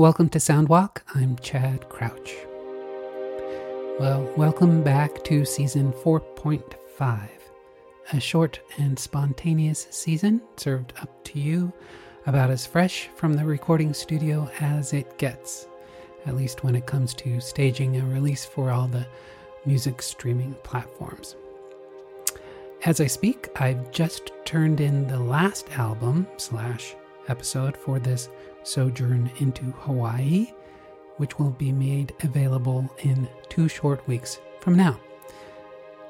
Welcome to Soundwalk. I'm Chad Crouch. Well, welcome back to season 4.5, a short and spontaneous season served up to you about as fresh from the recording studio as it gets, at least when it comes to staging a release for all the music streaming platforms. As I speak, I've just turned in the last album slash episode for this sojourn into Hawaii, which will be made available in two short weeks from now.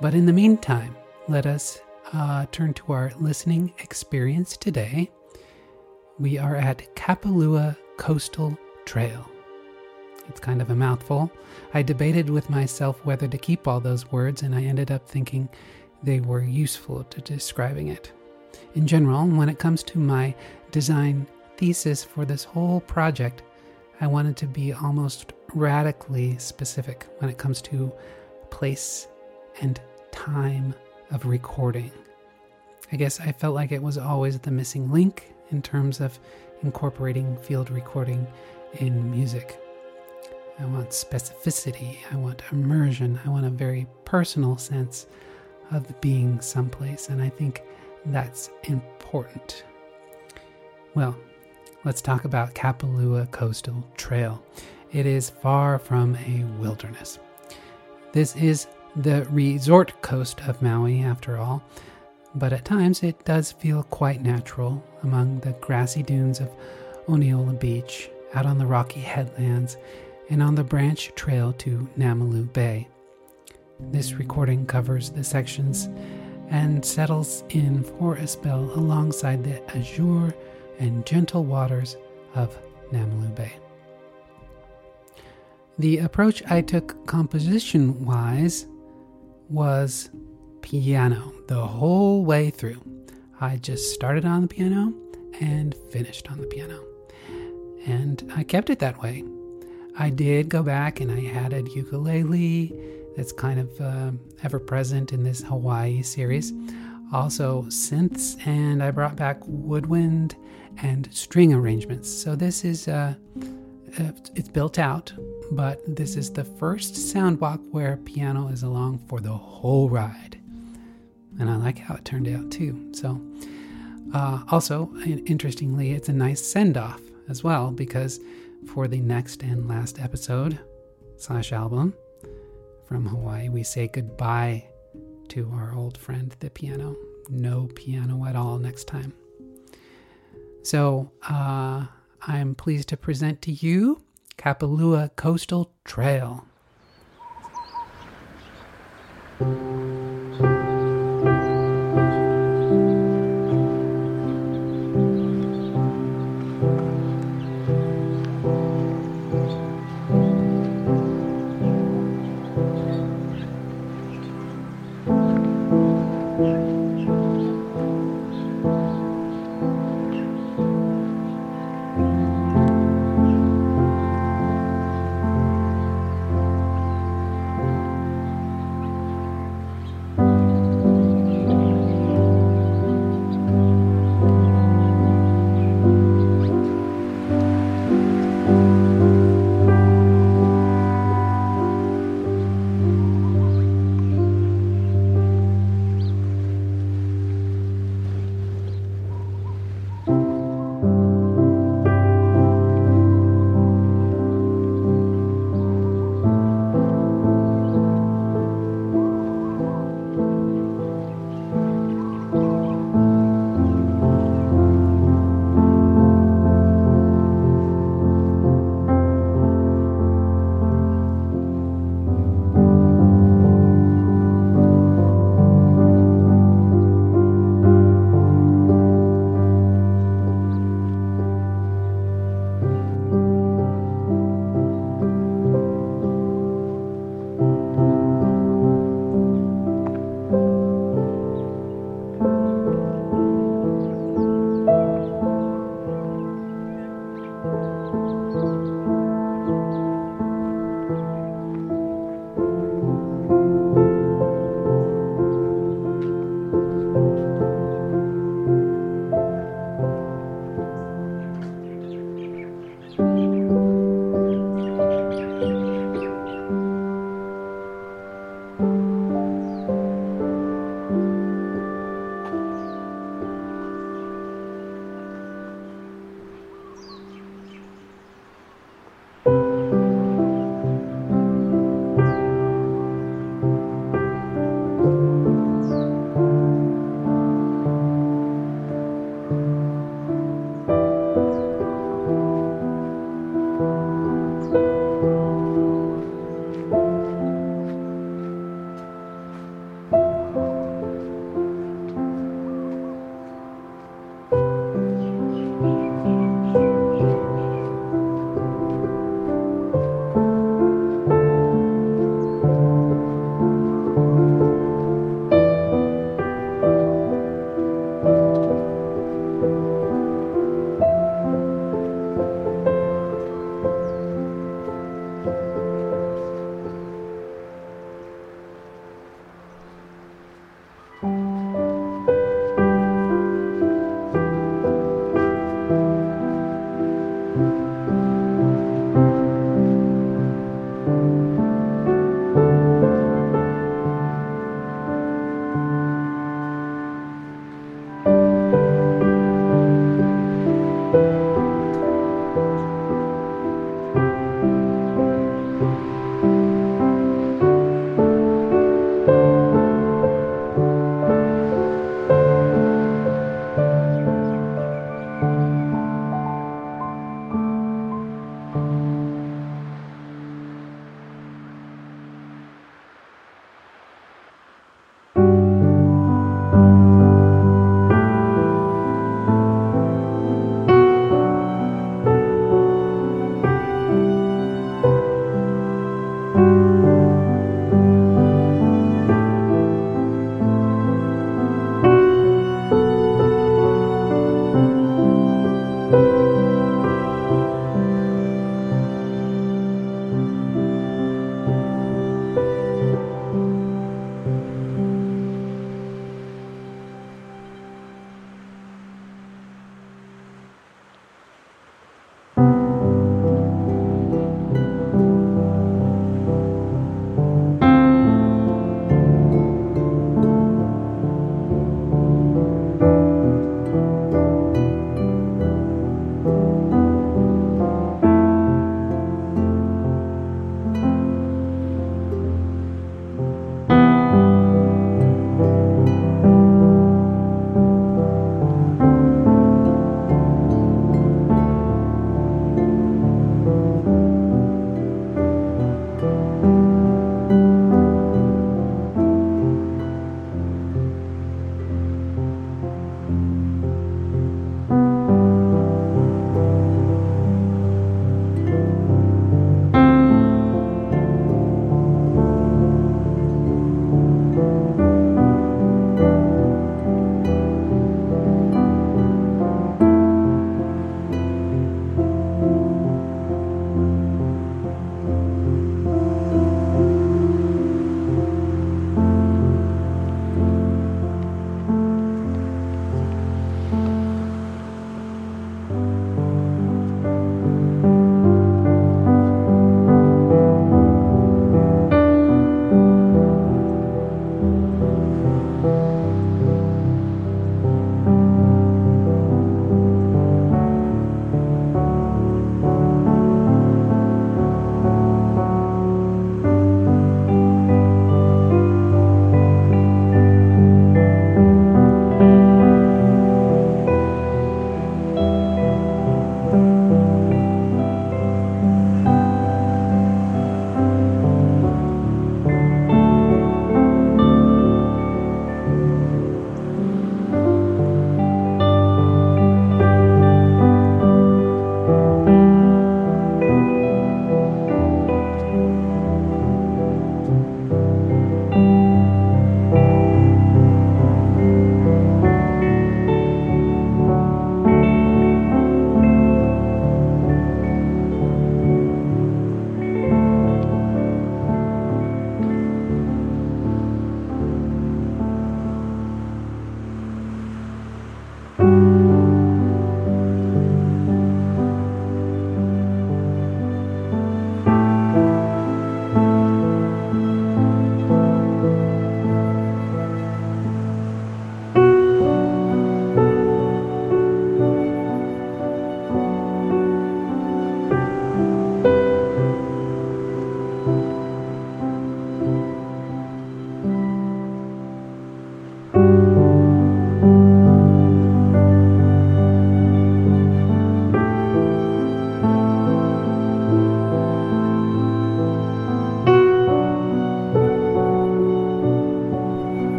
But in the meantime, let us uh, turn to our listening experience today. We are at Kapalua Coastal Trail. It's kind of a mouthful. I debated with myself whether to keep all those words, and I ended up thinking they were useful to describing it. In general, when it comes to my design thesis for this whole project, I wanted to be almost radically specific when it comes to place and time of recording. I guess I felt like it was always the missing link in terms of incorporating field recording in music. I want specificity, I want immersion, I want a very personal sense of being someplace, and I think that's important. Well, let's talk about Kapalua Coastal Trail. It is far from a wilderness. This is the resort coast of Maui, after all, but at times it does feel quite natural among the grassy dunes of Oneloa Beach, out on the rocky headlands, and on the branch trail to Namalu Bay. This recording covers the sections and settles in for a spell alongside the azure and gentle waters of Namalu Bay. The approach I took composition wise was piano the whole way through. I just started on the piano and finished on the piano. And I kept it that way. I did go back and I added ukulele that's kind of uh, ever present in this Hawaii series. Also, synths, and I brought back woodwind and string arrangements. So, this is uh, uh, it's built out, but this is the first sound walk where piano is along for the whole ride. And I like how it turned out too. So, uh, also, interestingly, it's a nice send off as well because for the next and last episode slash album, from Hawaii, we say goodbye to our old friend, the piano. No piano at all next time. So uh, I'm pleased to present to you Kapalua Coastal Trail.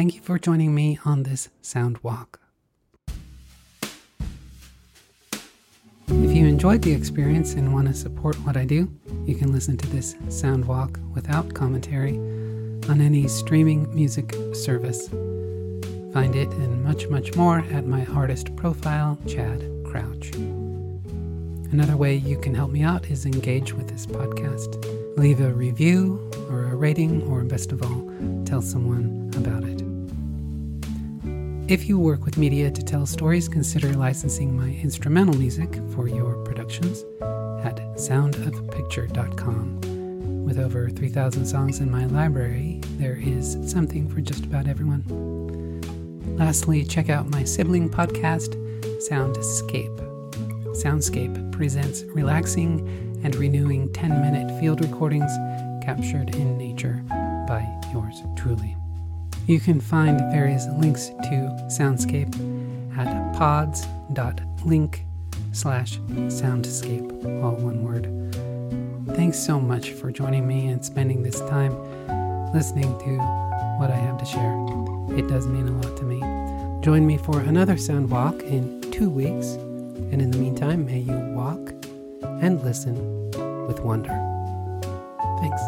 Thank you for joining me on this sound walk. If you enjoyed the experience and want to support what I do, you can listen to this sound walk without commentary on any streaming music service. Find it and much, much more at my artist profile, Chad Crouch. Another way you can help me out is engage with this podcast. Leave a review or a rating, or best of all, tell someone about it. If you work with media to tell stories, consider licensing my instrumental music for your productions at soundofpicture.com. With over 3,000 songs in my library, there is something for just about everyone. Lastly, check out my sibling podcast, Soundscape. Soundscape presents relaxing and renewing 10 minute field recordings captured in nature by yours truly. You can find various links to Soundscape at pods.link slash soundscape, all one word. Thanks so much for joining me and spending this time listening to what I have to share. It does mean a lot to me. Join me for another sound walk in two weeks, and in the meantime, may you walk and listen with wonder. Thanks.